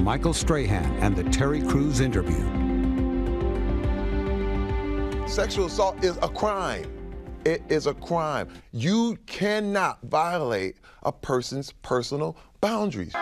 Michael Strahan and the Terry Crews interview. Sexual assault is a crime. It is a crime. You cannot violate a person's personal boundaries.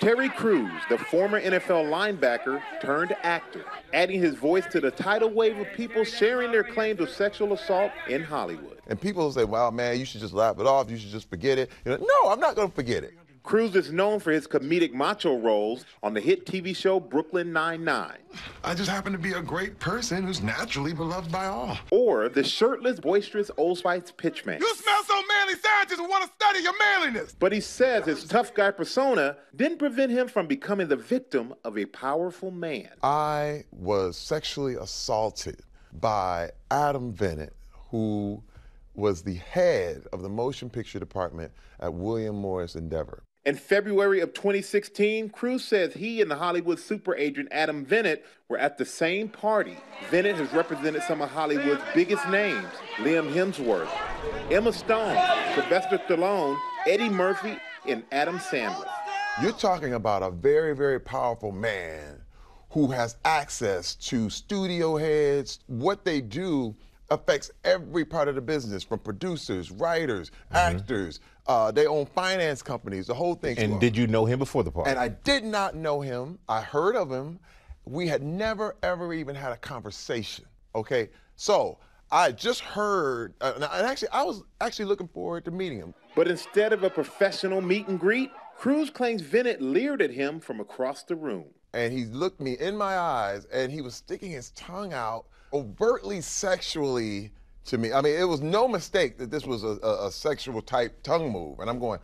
Terry Crews, the former NFL linebacker turned actor, adding his voice to the tidal wave of people sharing their claims of sexual assault in Hollywood. And people say, "Wow, man, you should just laugh it off. You should just forget it." You know, no, I'm not going to forget it. Crews is known for his comedic macho roles on the hit TV show Brooklyn Nine-Nine. I just happen to be a great person who's naturally beloved by all. Or the shirtless, boisterous Old Spice pitchman. You smell so manly, scientists want to study your manliness. But he says his tough guy persona didn't prevent him from becoming the victim of a powerful man. I was sexually assaulted by Adam Venit, who was the head of the motion picture department at William Morris Endeavor. In February of 2016, Crews says he and the Hollywood super agent Adam Venit were at the same party. Venit has represented some of Hollywood's biggest names Liam Hemsworth, Emma Stone, Sylvester Stallone, Eddie Murphy, and Adam Sandler. You're talking about a very, very powerful man who has access to studio heads. What they do affects every part of the business from producers, writers, mm-hmm. actors. Uh, they own finance companies, the whole thing. And did you know him before the party? And I did not know him. I heard of him. We had never, ever even had a conversation. Okay. So I just heard, uh, and actually, I was actually looking forward to meeting him. But instead of a professional meet and greet, Crews claims Venit leered at him from across the room. And he looked me in my eyes and he was sticking his tongue out overtly sexually to me. I mean, it was no mistake that this was a, a, a sexual type tongue move. And I'm going,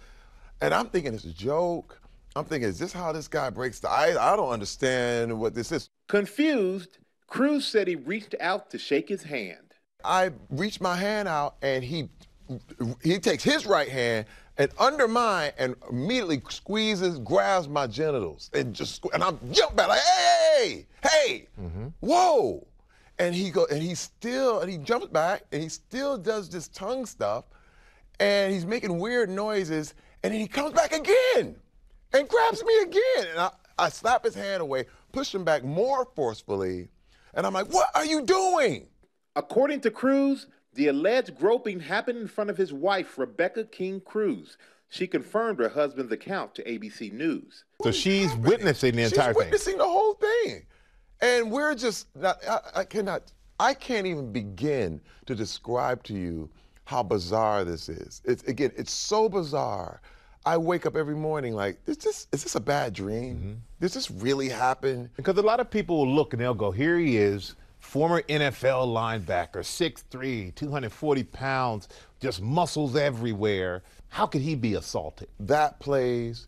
and I'm thinking it's a joke. I'm thinking, is this how this guy breaks the ice? I don't understand what this is. Confused, Crews said he reached out to shake his hand. I reached my hand out and he he takes his right hand and under mine and immediately squeezes, grabs my genitals and just and I'm jump back like, hey, hey, hey, mm-hmm. whoa. And he go and he still and he jumps back and he still does this tongue stuff and he's making weird noises and then he comes back again and grabs me again. And I, I slap his hand away, push him back more forcefully, and I'm like, what are you doing? According to Crews, the alleged groping happened in front of his wife, Rebecca King Crews. She confirmed her husband's account to ABC News. So she's witnessing the entire she's witnessing the whole thing. And we're just not, I, I cannot, I can't even begin to describe to you how bizarre this is. It's again, it's so bizarre. I wake up every morning like, is this is this a bad dream? Mm-hmm. Does this really happen? Because a lot of people will look and they'll go, here he is, former NFL linebacker, 6'3", 240 pounds, just muscles everywhere. How could he be assaulted? That plays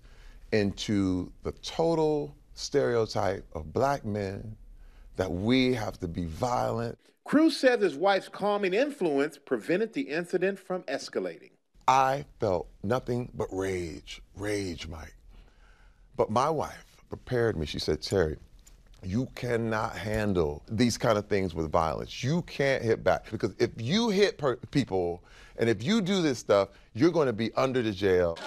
into the total stereotype of black men that we have to be violent. Crews says his wife's calming influence prevented the incident from escalating. I felt nothing but rage, rage, Mike. But my wife prepared me. She said, Terry, you cannot handle these kind of things with violence. You can't hit back because if you hit per- people and if you do this stuff, you're going to be under the jail.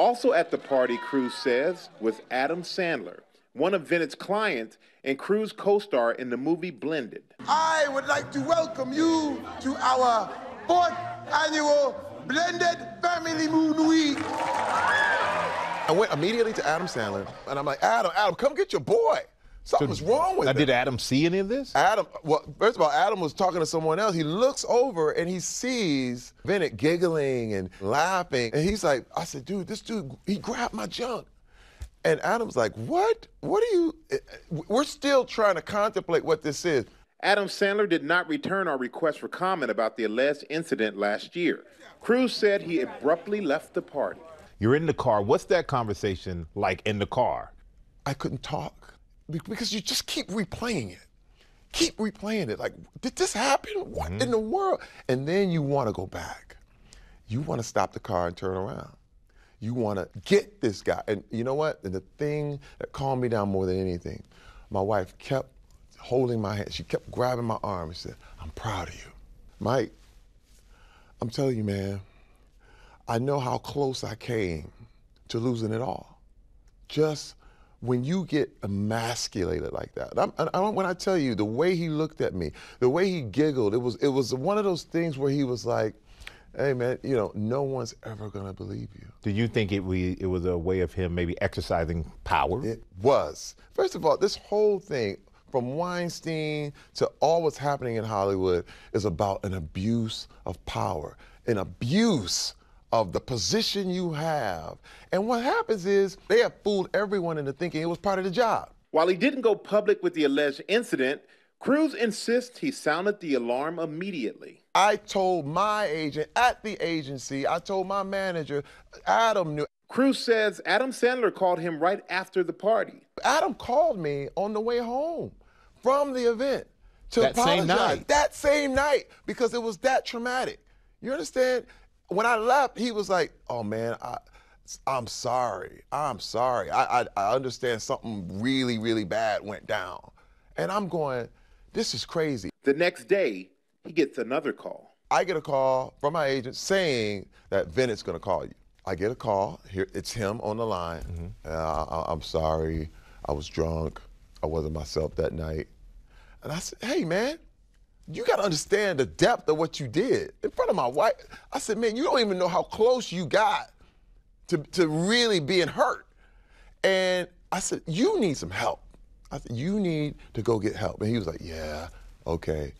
Also at the party, Crews says, was Adam Sandler, one of Venit's clients and Crews co-star in the movie Blended. I would like to welcome you to our fourth annual Blended Family Moon Week. I went immediately to Adam Sandler, and I'm like, Adam, Adam, come get your boy. Something's so, wrong with now, him. Did Adam see any of this? Adam, well, first of all, Adam was talking to someone else. He looks over and he sees Venit giggling and laughing. And he's like, I said, dude, this dude, he grabbed my junk. And Adam's like, what? What are you? We're still trying to contemplate what this is. Adam Sandler did not return our request for comment about the alleged incident last year. Crews said he abruptly left the party. You're in the car. What's that conversation like in the car? I couldn't talk because you just keep replaying it. Keep replaying it. Like, did this happen? What mm-hmm. in the world? And then you want to go back. You want to stop the car and turn around. You want to get this guy. And you know what? And the thing that calmed me down more than anything, my wife kept holding my hand. She kept grabbing my arm and said, I'm proud of you. Mike, I'm telling you, man, I know how close I came to losing it all. just when you get emasculated like that. I'm, I, when I tell you the way he looked at me, the way he giggled, it was it was one of those things where he was like, "Hey man, you know, no one's ever gonna believe you." Do you think it we it was a way of him maybe exercising power? It was. First of all, this whole thing from Weinstein to all what's happening in Hollywood is about an abuse of power, an abuse of the position you have. And what happens is they have fooled everyone into thinking it was part of the job. While he didn't go public with the alleged incident, Crews insists he sounded the alarm immediately. I told my agent at the agency, I told my manager, Adam knew. Crews says Adam Sandler called him right after the party. Adam called me on the way home from the event to that apologize. Same night. That same night because it was that traumatic. You understand? When I left, he was like, "Oh man, I, I'm sorry. I'm sorry. I, I, I understand something really, really bad went down." And I'm going, "This is crazy." The next day, he gets another call. I get a call from my agent saying that Venit's going to call you. I get a call. Here, it's him on the line. Mm-hmm. Uh, I, I'm sorry. I was drunk. I wasn't myself that night. And I said, "Hey, man." You got to understand the depth of what you did in front of my wife. I said, man, you don't even know how close you got to, to really being hurt. And I said, you need some help. I said, you need to go get help. And he was like, yeah, okay.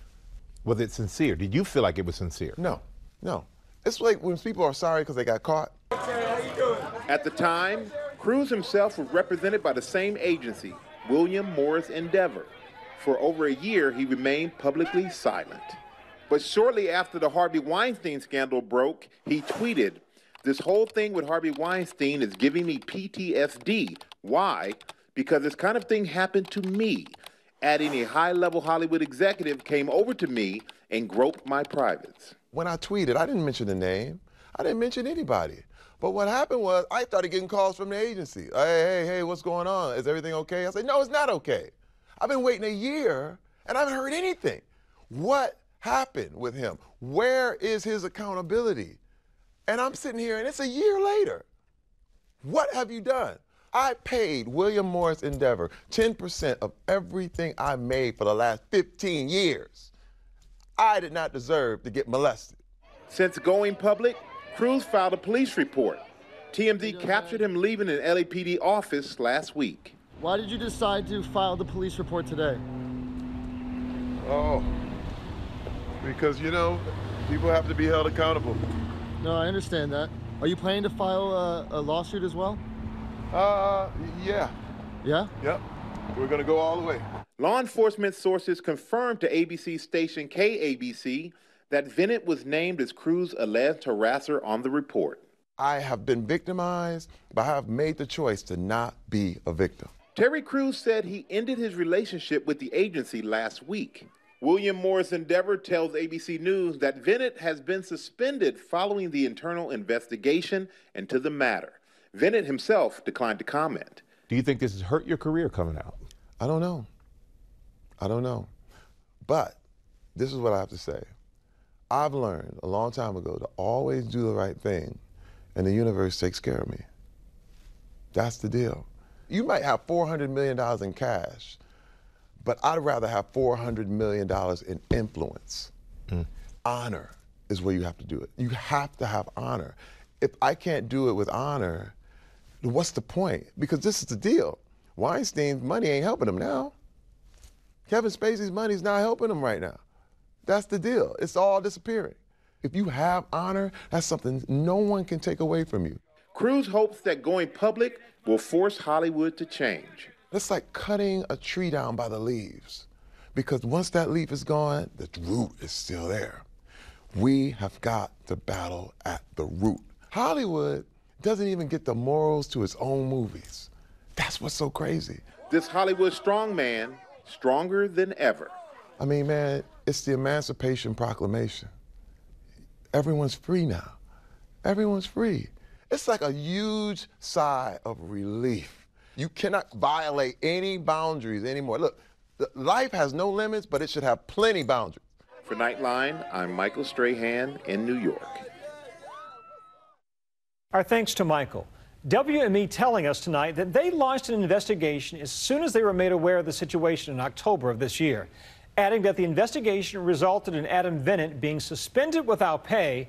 Was it sincere? Did you feel like it was sincere? No, no. It's like when people are sorry because they got caught. At the time, Crews himself was represented by the same agency, William Morris Endeavor. For over a year, he remained publicly silent. But shortly after the Harvey Weinstein scandal broke, he tweeted, This whole thing with Harvey Weinstein is giving me PTSD. Why? Because this kind of thing happened to me. Adding a high level Hollywood executive came over to me and groped my privates. When I tweeted, I didn't mention the name, I didn't mention anybody. But what happened was I started getting calls from the agency. Hey, hey, hey, what's going on? Is everything okay? I said, no, it's not okay. I've been waiting a year and I haven't heard anything. What happened with him? Where is his accountability? And I'm sitting here and it's a year later. What have you done? I paid William Morris Endeavor 10% of everything I made for the last 15 years. I did not deserve to get molested. Since going public, Crews filed a police report. TMZ captured him leaving an LAPD office last week. Why did you decide to file the police report today? Oh, because, you know, people have to be held accountable. No, I understand that. Are you planning to file a, a lawsuit as well? Uh, yeah. Yeah? Yep. We're going to go all the way. Law enforcement sources confirmed to ABC station KABC that Venit was named as Crews's alleged harasser on the report. I have been victimized, but I have made the choice to not be a victim. Terry Crews said he ended his relationship with the agency last week. William Morris Endeavor tells ABC News that Venit has been suspended following the internal investigation into the matter. Venit himself declined to comment. Do you think this has hurt your career coming out? I don't know. I don't know. But this is what I have to say. I've learned a long time ago to always do the right thing, and the universe takes care of me. That's the deal. You might have $400 million in cash, but I'd rather have $400 million in influence. Mm. Honor is where you have to do it. You have to have honor. If I can't do it with honor, what's the point? Because this is the deal. Weinstein's money ain't helping him now. Kevin Spacey's money's not helping him right now. That's the deal. It's all disappearing. If you have honor, that's something no one can take away from you. Crews hopes that going public will force Hollywood to change. It's like cutting a tree down by the leaves. Because once that leaf is gone, the root is still there. We have got to battle at the root. Hollywood doesn't even get the morals to its own movies. That's what's so crazy. This Hollywood strongman, stronger than ever. I mean, man, it's the Emancipation Proclamation. Everyone's free now. Everyone's free. It's like a huge sigh of relief. You cannot violate any boundaries anymore. Look, life has no limits, but it should have plenty boundaries. For Nightline, I'm Michael Strahan in New York. Our thanks to Michael. WME telling us tonight that they launched an investigation as soon as they were made aware of the situation in October of this year, adding that the investigation resulted in Adam Venit being suspended without pay